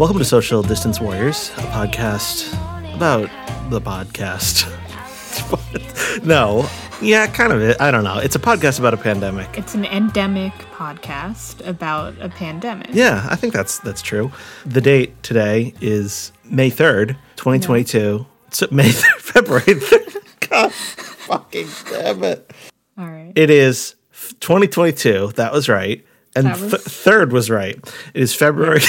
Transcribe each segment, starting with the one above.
Welcome to Social Distance Warriors, a podcast about the podcast. no, yeah, kind of it. I don't know. It's a podcast about a pandemic. It's an endemic podcast about a pandemic. Yeah, I think that's that's true. The date today is May third, twenty twenty two. So May 3rd, February 3rd. God fucking damn it. All right. It is 2022. That was right. And was- th- third was right. It is February.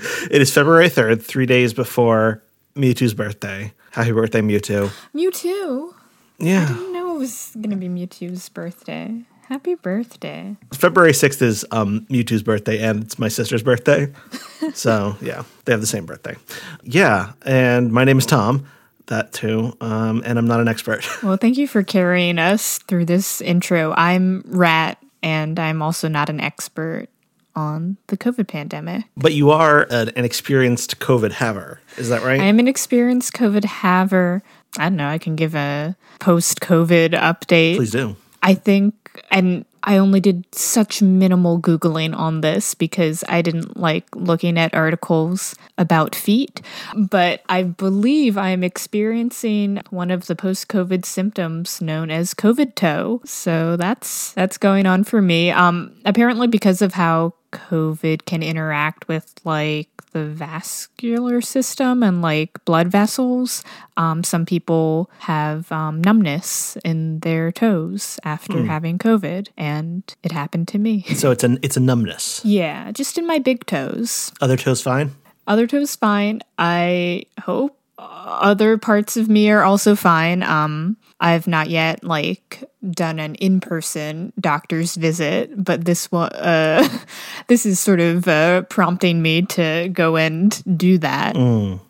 it is February 3rd, three days before Mewtwo's birthday. Happy birthday, Mewtwo. Mewtwo. Yeah. I didn't know it was going to be Mewtwo's birthday. Happy birthday. February 6th is um, Mewtwo's birthday, and it's my sister's birthday. so, yeah, they have the same birthday. Yeah. And my name is Tom. That too. Um, and I'm not an expert. Well, thank you for carrying us through this intro. I'm Rat, and I'm also not an expert on the COVID pandemic. but you are an, an experienced COVID haver. Is that right? I am an experienced COVID haver. I don't know, I can give a post COVID update. Please do. I think, and I only did such minimal Googling on this because I didn't like looking at articles about feet. But I believe I am experiencing one of the post COVID symptoms known as COVID toe. So that's that's going on for me. Um apparently because of how COVID can interact with like the vascular system and like blood vessels. Um, some people have um, numbness in their toes after having COVID, and it happened to me. So it's an it's a numbness. yeah, just in my big toes. Other toes fine. Other toes fine. I hope other parts of me are also fine. Um, I've not yet like done an in-person doctor's visit, but this one, uh, this is sort of uh, prompting me to go and do that.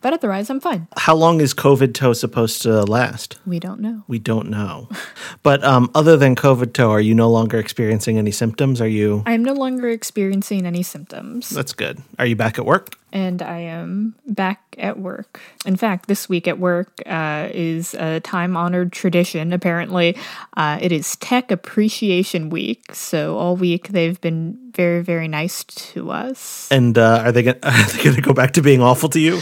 But otherwise, I'm fine. How long is COVID toe supposed to last? We don't know. We don't know. but um, other than COVID toe, are you no longer experiencing any symptoms? Are you? I am no longer experiencing any symptoms, That's good. Are you back at work? and I am back at work. In fact, this week at work uh, is a time-honored tradition. Apparently, uh, it is Tech Appreciation Week, so all week they've been very, very nice to us. And uh, are they gonna, are they going to go back to being awful to you?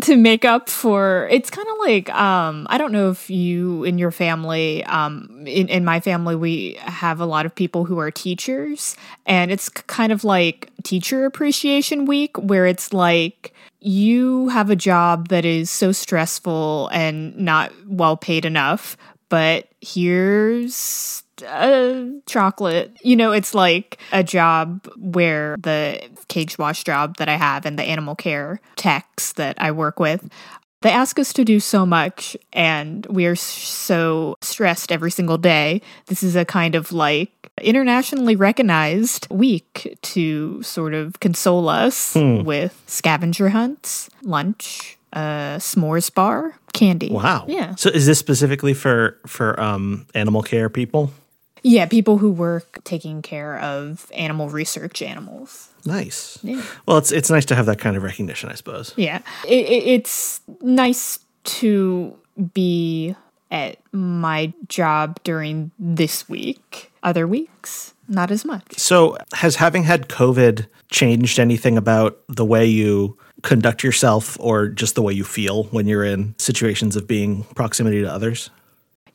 to make up for it's kind of like um i don't know if you in your family um in, in my family we have a lot of people who are teachers and it's kind of like teacher appreciation week where it's like you have a job that is so stressful and not well paid enough but here's a chocolate. You know, it's like a job where the cage wash job that I have and the animal care techs that I work with. They ask us to do so much, and we are so stressed every single day. This is a kind of like internationally recognized week to sort of console us hmm. with scavenger hunts, lunch, a s'mores bar, candy. Wow. Yeah. So is this specifically for for um, animal care people? Yeah, people who work taking care of animal research animals. Nice. Yeah. Well, it's it's nice to have that kind of recognition, I suppose. Yeah. It, it, it's nice to be at my job during this week. Other weeks, not as much. So, has having had COVID changed anything about the way you conduct yourself or just the way you feel when you're in situations of being proximity to others?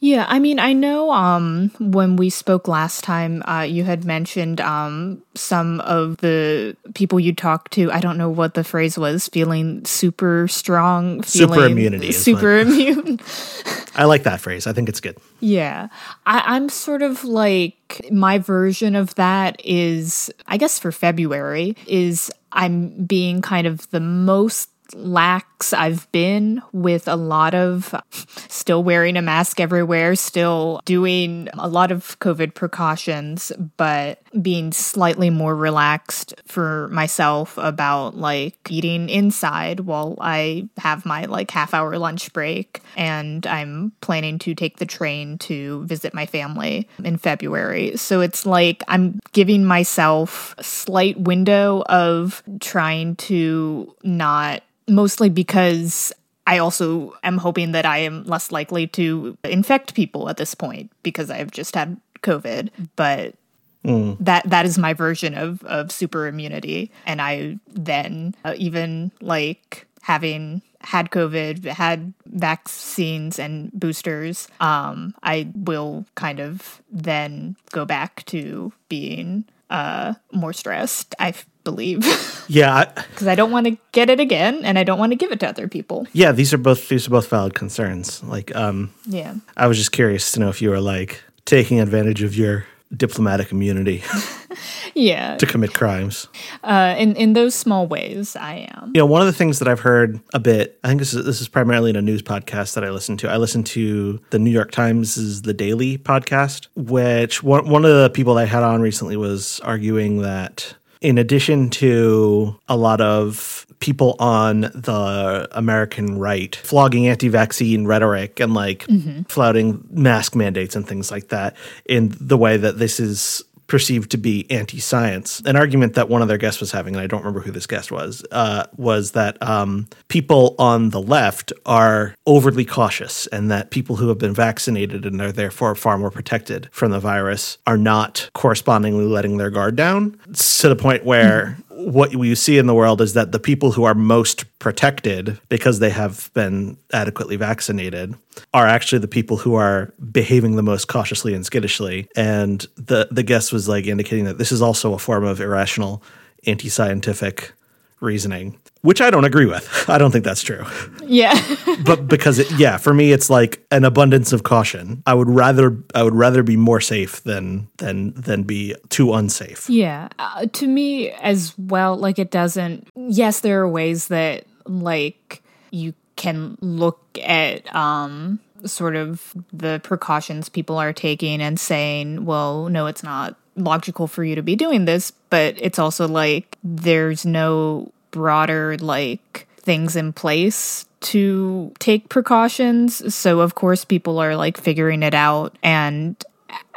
Yeah, I mean, I know um when we spoke last time, uh you had mentioned um some of the people you talked to, I don't know what the phrase was, feeling super strong, Super feeling immunity is super immune. I like that phrase. I think it's good. Yeah. I, I'm sort of like my version of that is, I guess for February, is I'm being kind of the most lax I've been with a lot of still wearing a mask everywhere, still doing a lot of COVID precautions, but being slightly more relaxed for myself about like eating inside while I have my like half hour lunch break. And I'm planning to take the train to visit my family in February. So it's like I'm giving myself a slight window of trying to not mostly because I also am hoping that I am less likely to infect people at this point because I've just had COVID. But That that is my version of of super immunity, and I then uh, even like having had COVID, had vaccines and boosters, um, I will kind of then go back to being uh, more stressed. I believe Yeah, because I don't want to get it again, and I don't want to give it to other people. yeah. These are both these are both valid concerns. Like, um, Yeah. I was just curious to know if you were like taking advantage of your diplomatic immunity Yeah. to commit crimes. Uh, in in those small ways, I am. You know, one of the things that I've heard a bit, I think this is, this is primarily in a news podcast that I listen to. I listen to the New York Times' is The Daily podcast, which one, one of the people I had on recently was arguing that in addition to a lot of people on the American right flogging anti vaccine rhetoric and like mm-hmm. flouting mask mandates and things like that in the way that this is perceived to be anti-science. An argument that one of their guests was having, and I don't remember who this guest was, uh, was that um, people on the left are overly cautious, and that people who have been vaccinated and are therefore far more protected from the virus are not correspondingly letting their guard down to the point where. What you see in the world is that the people who are most protected because they have been adequately vaccinated are actually the people who are behaving the most cautiously and skittishly. And the the guest was like indicating that this is also a form of irrational, anti-scientific reasoning, which I don't agree with. I don't think that's true. Yeah. But because it, yeah, for me it's like an abundance of caution. I would rather I would rather be more safe than than than be too unsafe. Yeah. Uh, to me as well, like it doesn't. Yes, there are ways that like you can look at um sort of the precautions people are taking and saying, well, no, it's not logical for you to be doing this, but it's also like there's no broader like things in place to take precautions. So of course people are like figuring it out and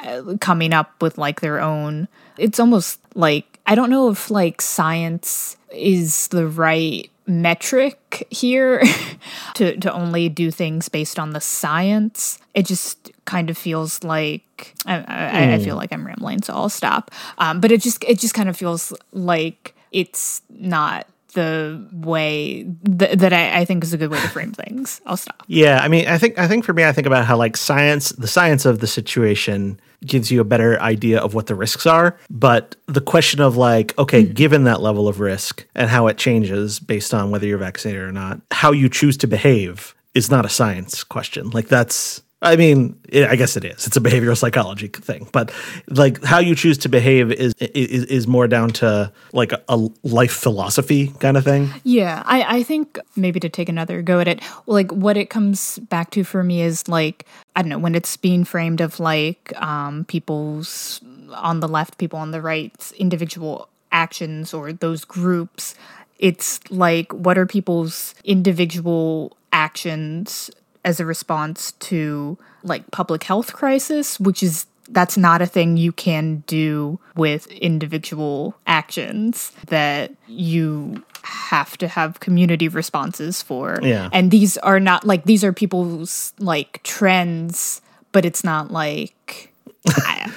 uh, coming up with like their own it's almost like i don't know if like science is the right metric here to to only do things based on the science it just kind of feels like i, I, I feel like i'm rambling so i'll stop. Um, but it just it just kind of feels like it's not the way th- that I, I think is a good way to frame things. I'll stop. Yeah, I mean, I think I think for me, I think about how like science, the science of the situation gives you a better idea of what the risks are, but the question of like, okay, given that level of risk and how it changes based on whether you're vaccinated or not, how you choose to behave is not a science question. Like that's I mean, I guess it is. It's a behavioral psychology thing, but like how you choose to behave is is, is more down to like a, a life philosophy kind of thing. Yeah, I, I think maybe to take another go at it, like what it comes back to for me is like, I don't know, when it's being framed of like um, people's on the left, people on the right, individual actions or those groups, it's like, what are people's individual actions as a response to like public health crisis, which is that's not a thing you can do with individual actions that you have to have community responses for. Yeah. And these are not like these are people's like trends, but it's not like I,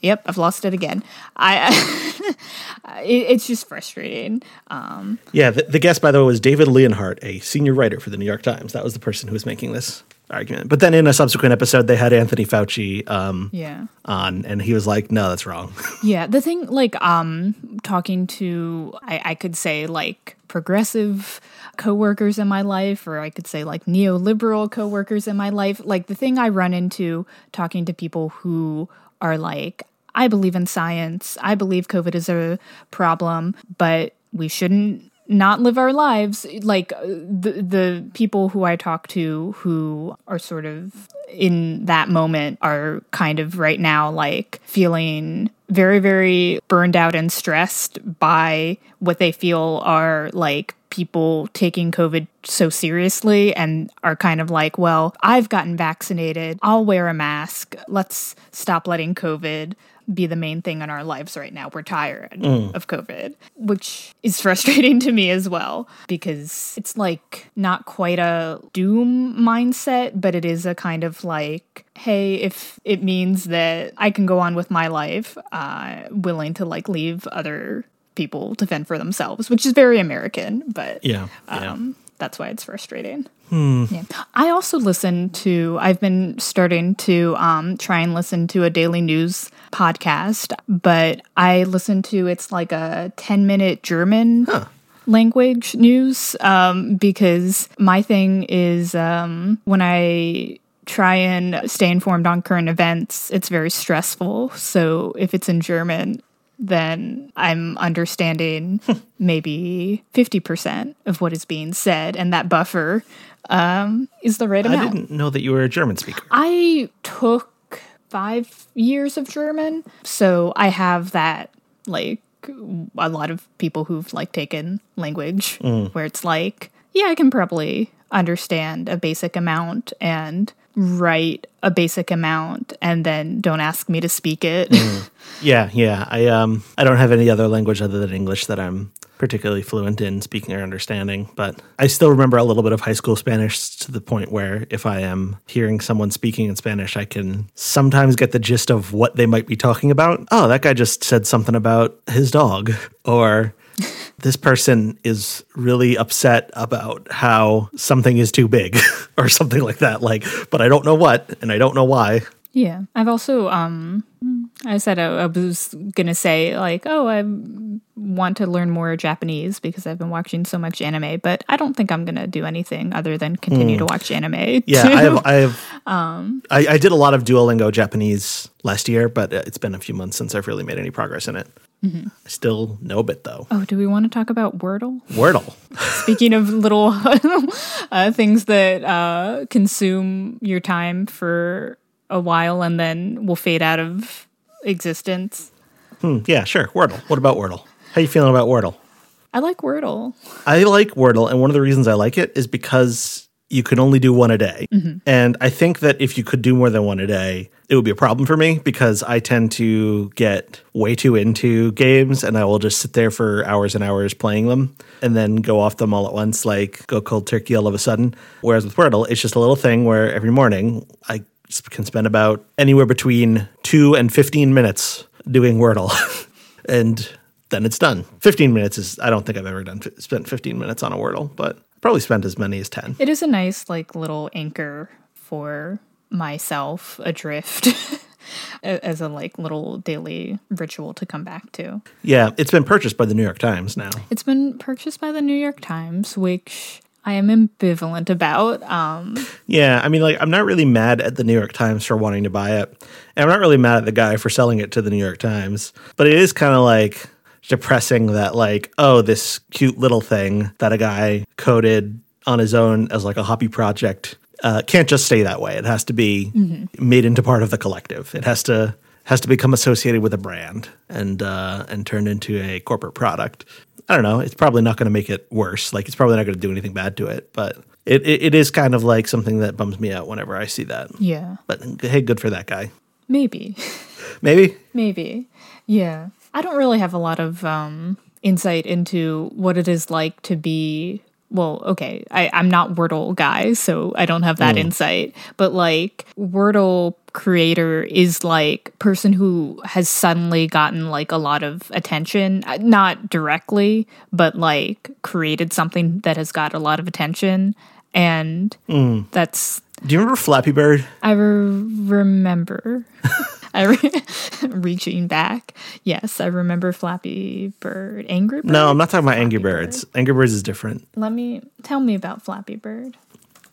Yep, I've lost it again. I it, it's just frustrating. Um, Yeah, the, the guest, by the way, was David Leonhardt, a senior writer for the New York Times. That was the person who was making this argument. But then in a subsequent episode, they had Anthony Fauci um, yeah. on, and he was like, no, that's wrong. Yeah, the thing, like, um, talking to, I, I could say, like, progressive coworkers in my life, or I could say, like, neoliberal coworkers in my life. Like, the thing I run into talking to people who are like, I believe in science, I believe COVID is a problem, but we shouldn't not live our lives. Like the the people who I talk to who are sort of in that moment are kind of right now like feeling very very burned out and stressed by what they feel are like people taking covid so seriously and are kind of like well I've gotten vaccinated. I'll wear a mask. Let's stop letting covid be the main thing in our lives right now. We're tired of COVID, which is frustrating to me as well because it's like not quite a doom mindset, but it is a kind of like, hey, if it means that I can go on with my life, uh, willing to like leave other people to fend for themselves, which is very American, but Yeah. yeah. um, that's why it's frustrating. Yeah. I also listen to, I've been starting to um, try and listen to a daily news podcast, but I listen to, it's like a 10 minute German language news um, because my thing is um, when I try and stay informed on current events, it's very stressful. So if it's in German, then I'm understanding maybe 50% of what is being said, and that buffer um, is the right amount. I didn't know that you were a German speaker. I took five years of German, so I have that like a lot of people who've like taken language where it's like, yeah, I can probably understand a basic amount and write a basic amount and then don't ask me to speak it. Yeah, yeah. I um I don't have any other language other than English that I'm particularly fluent in speaking or understanding, but I still remember a little bit of high school Spanish to the point where if I am hearing someone speaking in Spanish, I can sometimes get the gist of what they might be talking about. Oh, that guy just said something about his dog or this person is really upset about how something is too big or something like that like but I don't know what and I don't know why. Yeah. I've also um I said I, I was gonna say like, oh, I want to learn more Japanese because I've been watching so much anime, but I don't think I'm gonna do anything other than continue to watch anime. Yeah. I have. I have. I, I did a lot of Duolingo Japanese last year, but it's been a few months since I've really made any progress in it. I still know a bit though. Oh, do we want to talk about Wordle? Wordle. Speaking of little uh, things that uh, consume your time for a while and then will fade out of existence. Hmm, yeah, sure. Wordle. What about Wordle? How you feeling about Wordle? I like Wordle. I like Wordle, and one of the reasons I like it is because you can only do one a day. And I think that if you could do more than one a day, it would be a problem for me because I tend to get way too into games and I will just sit there for hours and hours playing them and then go off them all at once, like go cold turkey all of a sudden. Whereas with Wordle, it's just a little thing where every morning I can spend about anywhere between two and 15 minutes doing Wordle. and then it's done. 15 minutes is, I don't think I've ever done, spent 15 minutes on a Wordle, but probably spent as many as 10. It is a nice, like, little anchor for myself adrift as a like little daily ritual to come back to. Yeah, it's been purchased by the New York Times now. It's been purchased by the New York Times, which I am ambivalent about. Um, Yeah, I mean, like, I'm not really mad at the New York Times for wanting to buy it. And I'm not really mad at the guy for selling it to the New York Times. But it is kind of like depressing that, like, oh, this cute little thing that a guy coded on his own as like a hobby project uh, can't just stay that way. It has to be made into part of the collective. It has to has to become associated with a brand and uh, and turned into a corporate product. I don't know. It's probably not going to make it worse. Like it's probably not going to do anything bad to it, but it, it it is kind of like something that bums me out whenever I see that. yeah, But hey, good for that guy. maybe. Maybe. Maybe. Yeah. I don't really have a lot of um, insight into what it is like to be. Well, okay, I, I'm not Wordle guy, so I don't have that insight. But like Wordle creator is like person who has suddenly gotten like a lot of attention, Uh, not directly, but like created something that has got a lot of attention, and that's Do you remember Flappy Bird? I re- remember. I re- reaching back. Yes, I remember Flappy Bird. Angry Bird. No, I'm not talking about Angry Flappy Birds. Angry Birds is different. Let me tell me about Flappy Bird.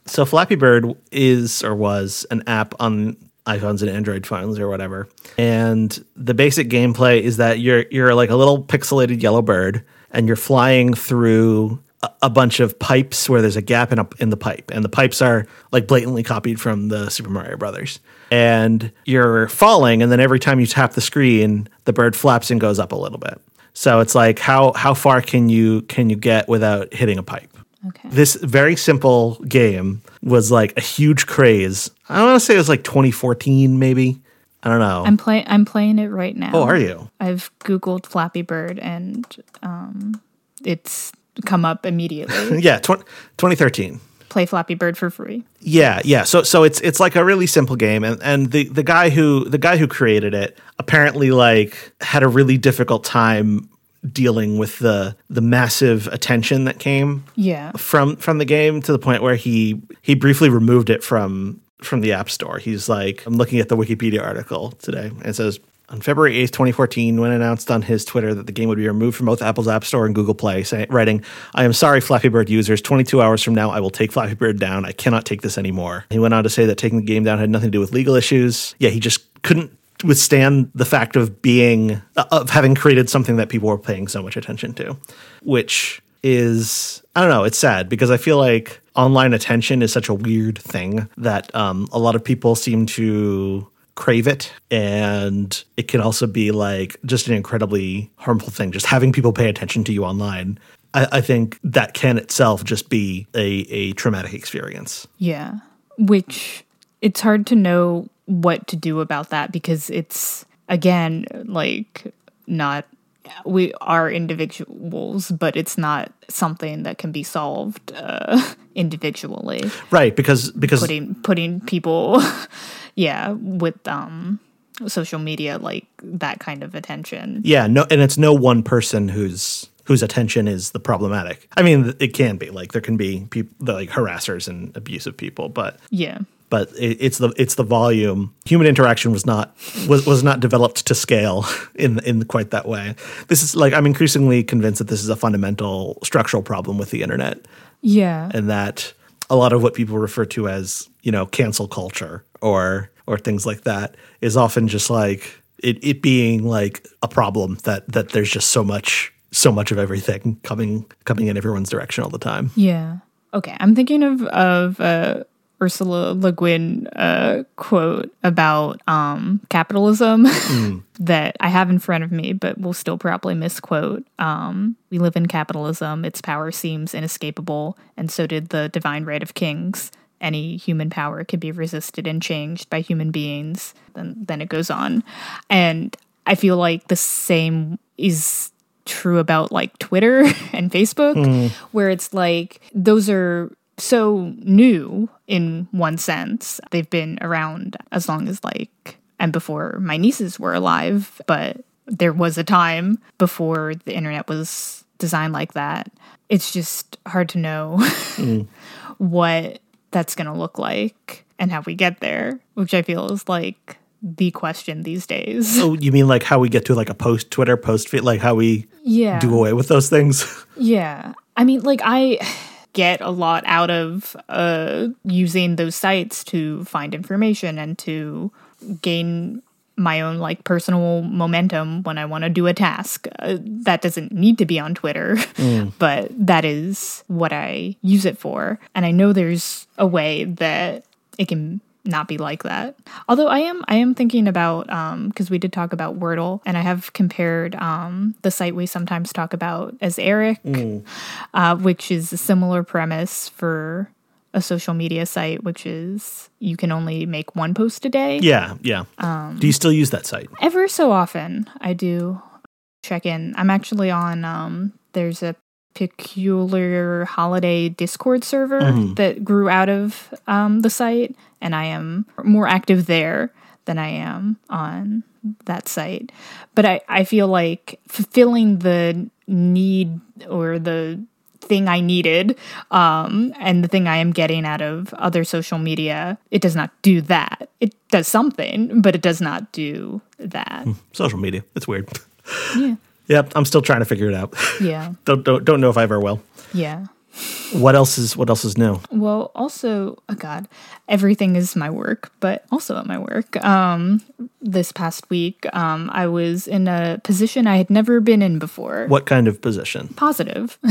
So Flappy Bird is or was an app on iPhones and Android phones or whatever. And the basic gameplay is that you're you're like a little pixelated yellow bird and you're flying through a bunch of pipes where there's a gap in a, in the pipe and the pipes are like blatantly copied from the Super Mario Brothers. And you're falling and then every time you tap the screen, the bird flaps and goes up a little bit. So it's like how how far can you can you get without hitting a pipe? Okay. this very simple game was like a huge craze. I want to say it was like 2014, maybe. I don't know. I'm playing. I'm playing it right now. oh, are you? I've googled Flappy Bird and um, it's come up immediately. Yeah, tw- 2013. play Flappy Bird for free. Yeah, yeah. So so it's it's like a really simple game and and the the guy who the guy who created it apparently like had a really difficult time dealing with the the massive attention that came Yeah. from from the game to the point where he he briefly removed it from from the app store. He's like I'm looking at the Wikipedia article today. and It says on February 8th, 2014, when announced on his Twitter that the game would be removed from both Apple's App Store and Google Play, say, writing, I am sorry, Flappy Bird users. 22 hours from now, I will take Flappy Bird down. I cannot take this anymore. He went on to say that taking the game down had nothing to do with legal issues. Yeah, he just couldn't withstand the fact of being, uh, of having created something that people were paying so much attention to, which is I don't know, it's sad because I feel like online attention is such a weird thing that um, a lot of people seem to crave it. And it can also be like just an incredibly harmful thing just having people pay attention to you online. I, think that can itself just be a, a traumatic experience. Yeah. Which it's hard to know what to do about that because it's, again, like not, we are individuals, but it's not something that can be solved uh, individually. right because because Putting, putting people, yeah, with, um, social media like that kind of attention. Yeah no and it's no one person whose whose attention is the problematic. I mean it can be like there can be people like harassers and abusive people but yeah but it, it's the it's the volume. Human interaction was not was, was not developed to scale in in quite that way. This is like I'm increasingly convinced that this is a fundamental structural problem with the internet, yeah and that a lot of what people refer to as you know cancel culture or or things like that is often just like it it being like a problem that that there's just so much so much of everything coming coming in everyone's direction all the time. Yeah. Okay. I'm thinking of of uh, Ursula Le Guin uh, quote about um, capitalism that I have in front of me, but will still probably misquote. Um, we live in capitalism. Its power seems inescapable, and so did the divine right of kings. Any human power can be resisted and changed by human beings. Then, then it goes on, and I feel like the same is true about like Twitter and Facebook, where it's like those are so new in one sense. They've been around as long as like, and before my nieces were alive, but there was a time before the internet was designed like that. It's just hard to know mm. what that's going to look like and how we get there, which I feel is like the question these days. Oh, you mean like how we get to like a post Twitter post feed, like how we Yeah. do away with those things? Yeah. I mean, like, I get a lot out of uh, using those sites to find information and to gain my own like personal momentum when I want to do a task. Uh, that doesn't need to be on Twitter, but that is what I use it for. And I know there's a way that it can not be like that. Although I am I am thinking about um because we did talk about Wordle and I have compared um the site we sometimes talk about as Eric, uh, which is a similar premise for a social media site, which is you can only make one post a day. yeah, yeah. Um, do you still use that site? Ever so often, I do check in. I'm actually on. Um, there's a peculiar holiday Discord server that grew out of um, the site, and I am more active there than I am on that site. But I, I feel like fulfilling the need or the thing I needed um, and the thing I am getting out of other social media, it does not do that. It does something, but it does not do that. Social media. It's weird. Yeah. yep, I'm still trying to figure it out. Yeah. don't, don't don't know if I ever will. Yeah. What else is what else is new? Well, also, oh God, everything is my work, but also at my work. Um, this past week, um, I was in a position I had never been in before. What kind of position? positive.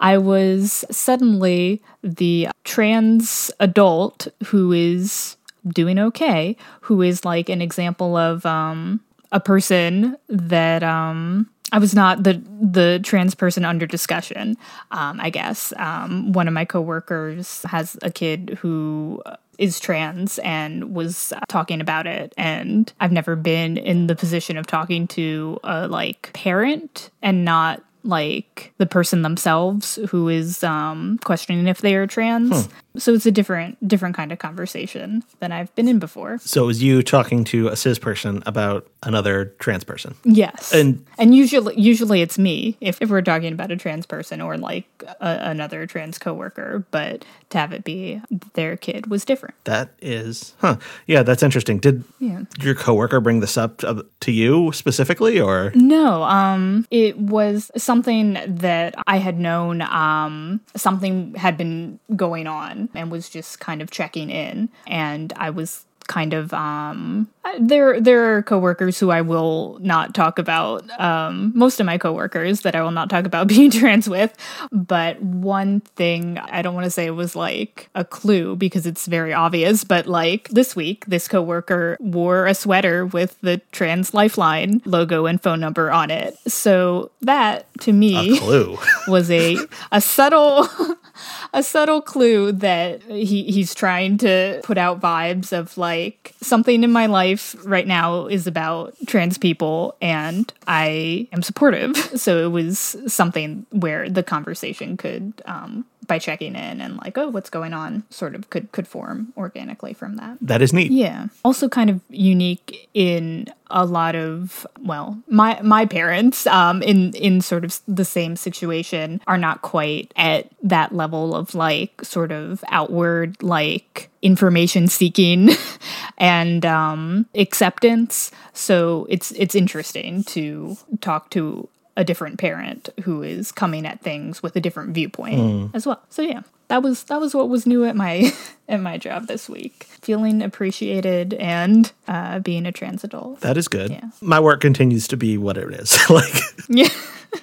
I was suddenly the trans adult who is doing okay, who is like an example of um, a person that um, I was not the the trans person under discussion. Um, I guess um, one of my coworkers has a kid who is trans and was talking about it and I've never been in the position of talking to a like parent and not like the person themselves who is um, questioning if they are trans. So it's a different different kind of conversation than I've been in before. So it was you talking to a cis person about another trans person. Yes, And- and usually usually it's me if, if we're talking about a trans person or like a, another trans coworker, but to have it be their kid was different. That is, huh? Yeah, that's interesting. Did Yeah. your coworker bring this up to, to you specifically, or No, um, it was something that I had known. Um, something had been going on, and was just kind of checking in. And I was kind of um, there. There are coworkers who I will not talk about. Um, most of my coworkers that I will not talk about being trans with. But one thing I don't want to say was like a clue because it's very obvious. But like this week, this coworker wore a sweater with the Trans Lifeline logo and phone number on it. So that to me clue? was a a subtle a subtle clue that he he's trying to put out vibes of like something in my life right now is about trans people and I am supportive. So it was something where the conversation could um by checking in and like oh what's going on sort of could could form organically from that. that is neat. Yeah. Also kind of unique in a lot of well, my my parents um in in sort of the same situation are not quite at that level of like sort of outward like information seeking and um acceptance. So it's it's interesting to talk to a different parent who is coming at things with a different viewpoint as well. So yeah, that was that was what was new at my at my job this week. Feeling appreciated and uh, being a trans adult. That is good. Yeah. My work continues to be what it is. like, Yeah,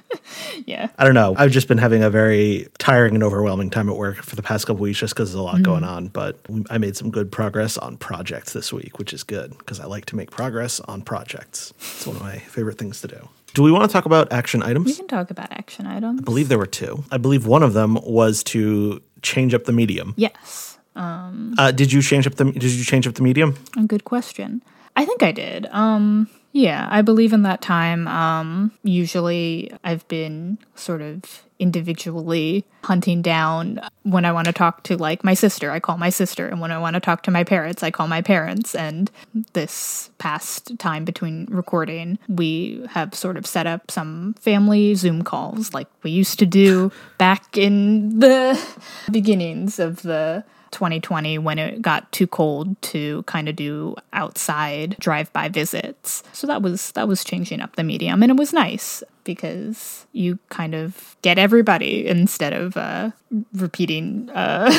yeah. I don't know. I've just been having a very tiring and overwhelming time at work for the past couple weeks just because there's a lot going on. But I made some good progress on projects this week, which is good because I like to make progress on projects. It's one of my favorite things to do. Do we want to talk about action items? We can talk about action items. I believe there were two. I believe one of them was to change up the medium. Yes, Uh, did you change up the Did you change up the medium? a good question. I think I did. Um, yeah, I believe in that time. Um, usually, I've been sort of individually hunting down when I want to talk to like my sister, I call my sister, and when I want to talk to my parents, I call my parents. And this past time between recording, we have sort of set up some family Zoom calls like we used to do back in the beginnings of the 2020 when it got too cold to kind of do outside drive-by visits. So that was that was changing up the medium and it was nice because you kind of get everybody instead of uh, repeating uh,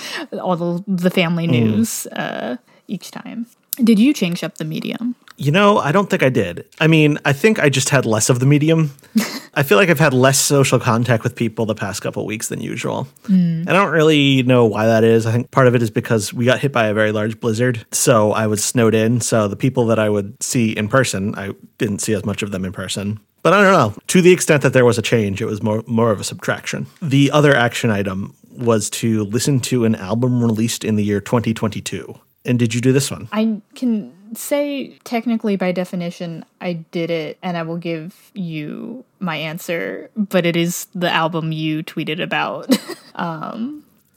all the, the family news uh, each time. Did you change up the medium? You know, I don't think I did. I mean, I think I just had less of the medium. I feel like I've had less social contact with people the past couple weeks than usual. And I don't really know why that is. I think part of it is because we got hit by a very large blizzard. So I was snowed in. So the people that I would see in person, I didn't see as much of them in person. But I don't know. To the extent that there was a change, it was more more of a subtraction. The other action item was to listen to an album released in the year 2022. And did you do this one? I can say technically by definition I did it and I will give you my answer, but it is the album you tweeted about.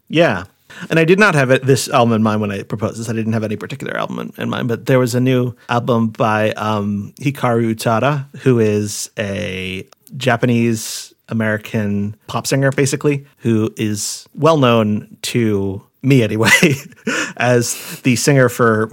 Yeah. And I did not have it, this album in mind when I proposed this. I didn't have any particular album in, in mind, but there was a new album by um, Hikaru Utada, who is a Japanese American pop singer, basically, who is well known to me anyway as the singer for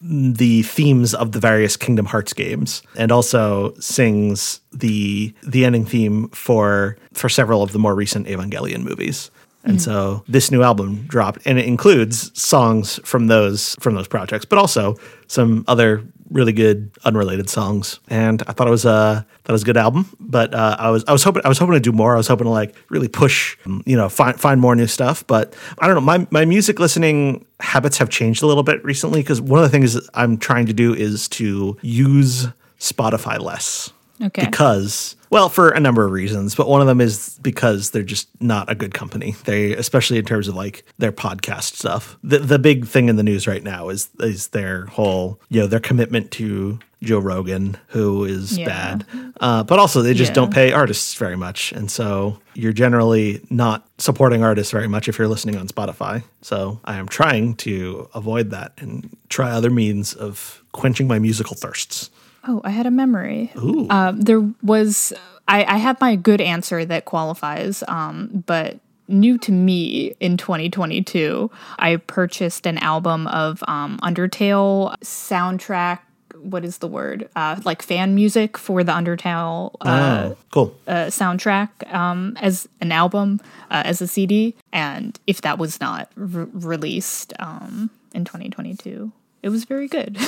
the themes of the various Kingdom Hearts games, and also sings the the ending theme for for several of the more recent Evangelion movies. And so this new album dropped, and it includes songs from those from those projects, but also some other really good unrelated songs. And I thought it was a thought was a good album. But uh, I was I was hoping I was hoping to do more. I was hoping to like really push, um, you know, find find more new stuff. But I don't know. My my music listening habits have changed a little bit recently because one of the things I'm trying to do is to use Spotify less Okay. because well for a number of reasons but one of them is because they're just not a good company they especially in terms of like their podcast stuff the, the big thing in the news right now is is their whole you know their commitment to Joe Rogan, who is Yeah. bad. Uh, but also, they just Yeah. don't pay artists very much. And so you're generally not supporting artists very much if you're listening on Spotify. So I am trying to avoid that and try other means of quenching my musical thirsts. Oh, I had a memory. Ooh. Um, there was I, I had my good answer that qualifies, um, but new to me in 2022, I purchased an album of um, Undertale soundtrack. What is the word? Uh, like fan music for the Undertale uh, oh, cool. uh, soundtrack um, as an album, uh, as a CD. And if that was not re- released um, in 2022, it was very good.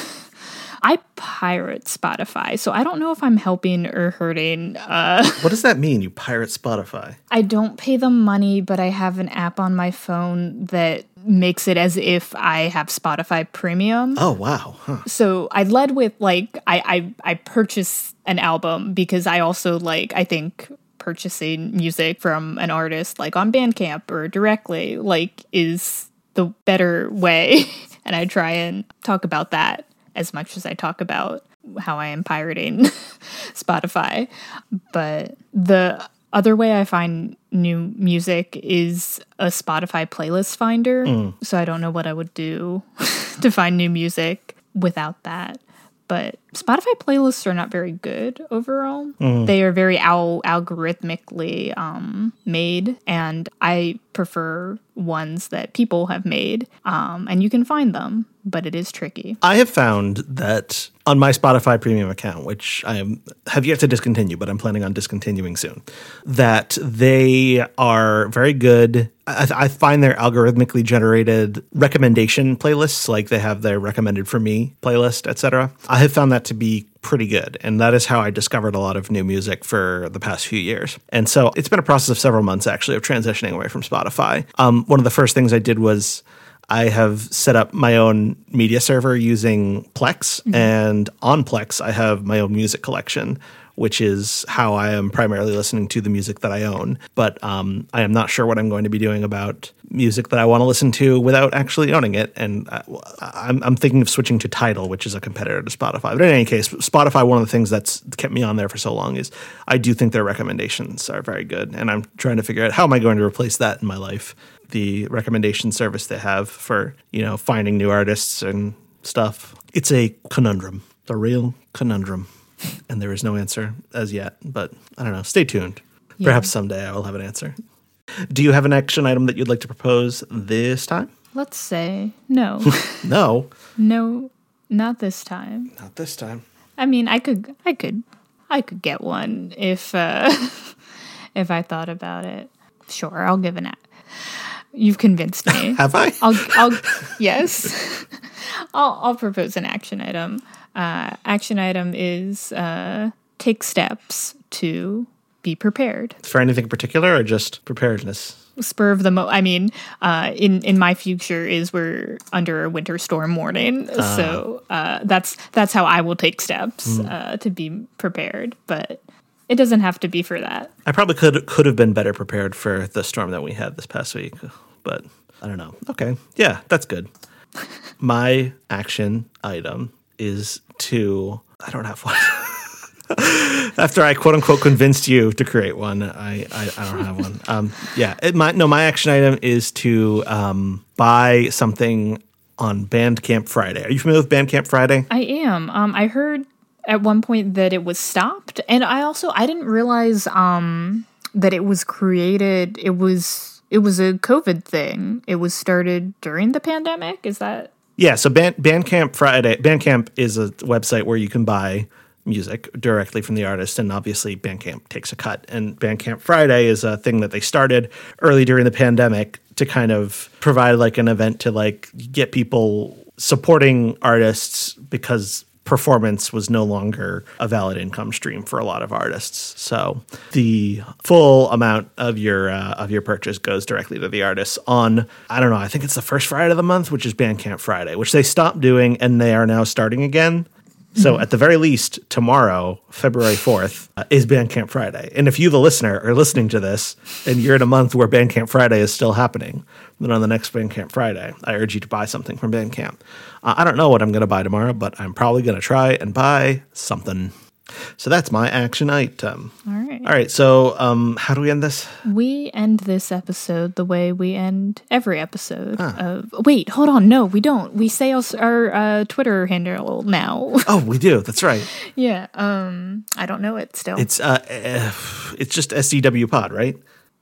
I pirate Spotify, so I don't know if I'm helping or hurting. Uh, What does that mean? You pirate Spotify? I don't pay them money, but I have an app on my phone that makes it as if I have Spotify Premium. Oh, wow. Huh. so I led with like I I I purchased an album because I also like I think purchasing music from an artist like on Bandcamp or directly like is the better way and I try and talk about that as much as I talk about how I am pirating Spotify but the other way I find new music is a Spotify playlist finder. Mm. So I don't know what I would do to find new music without that. But Spotify playlists are not very good overall. They are very al- algorithmically um, made, and I prefer ones that people have made. Um, and you can find them, but it is tricky. I have found that on my Spotify premium account, which I am, have yet to discontinue, but I'm planning on discontinuing soon, that they are very good. I, I find their algorithmically generated recommendation playlists, like they have their recommended for me playlist, etc. I have found that to be pretty good. And that is how I discovered a lot of new music for the past few years. And so it's been a process of several months actually of transitioning away from Spotify. Um, one of the first things I did was I have set up my own media server using Plex, and on Plex, I have my own music collection, which is how I am primarily listening to the music that I own. But um, I am not sure what I'm going to be doing about music that I want to listen to without actually owning it. And I, I'm, I'm thinking of switching to Tidal, which is a competitor to Spotify. But in any case, Spotify, one of the things that's kept me on there for so long is I do think their recommendations are very good. And I'm trying to figure out how am I going to replace that in my life the recommendation service they have for you know finding new artists and stuff. It's a conundrum, a real conundrum, and there is no answer as yet. But I don't know. Stay tuned. Perhaps someday I will have an answer. Do you have an action item that you'd like to propose this time? Let's say no, No, no, not this time. not this time. I mean, I could, I could, I could get one if, uh, if I thought about it. Sure, I'll give an. A- You've convinced me. Have I? I'll, I'll, yes, I'll, I'll propose an action item. Uh, action item is uh, take steps to be prepared. For anything in particular or just preparedness? Spur of the mo. I mean, uh, in in my future is we're under a winter storm warning, so uh, that's that's how I will take steps uh, to be prepared. But it doesn't have to be for that. I probably could could have been better prepared for the storm that we had this past week, but I don't know. Okay, yeah, that's good. My action item is to I don't have one. After I quote unquote convinced you to create one, I I, I don't have one. Um, yeah, it, my no, my action item is to um, buy something on Bandcamp Friday. Are you familiar with Bandcamp Friday? I am. Um, I heard at one point that it was stopped, and I also I didn't realize um that it was created. It was it was a COVID thing. It was started during the pandemic. Is that Yeah, so Band, Bandcamp Friday. Bandcamp is a website where you can buy music directly from the artist, and obviously Bandcamp takes a cut. And Bandcamp Friday is a thing that they started early during the pandemic to kind of provide like an event to like get people supporting artists because performance was no longer a valid income stream for a lot of artists. So the full amount of your uh, of your purchase goes directly to the artists on I don't know, I think it's the first Friday of the month, which is Bandcamp Friday, which they stopped doing and they are now starting again. So at the very least, tomorrow, February 4th, uh, is Bandcamp Friday. And if you, the listener, are listening to this and you're in a month where Bandcamp Friday is still happening, then on the next Bandcamp Friday, I urge you to buy something from Bandcamp. Uh, I don't know what I'm going to buy tomorrow, but I'm probably going to try and buy something. So that's my action item. All right. All right. So, um, how do we end this? We end this episode the way we end every episode of. Wait, hold on. No, we don't. We say our, our uh, Twitter handle now. Oh, we do. That's right. yeah. Um, I don't know it still. It's uh, uh it's just SDW Pod, right?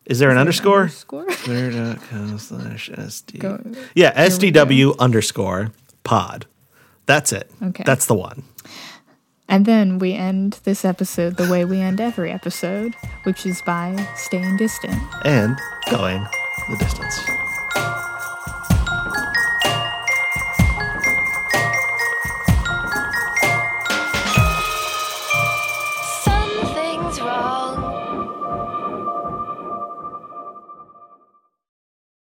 Is there an underscore? Underscore? Twitter.com slash SD. Go- Yeah, SDW underscore pod. That's it. Okay. That's the one. And then we end this episode the way we end every episode, which is by staying distant. And going the distance.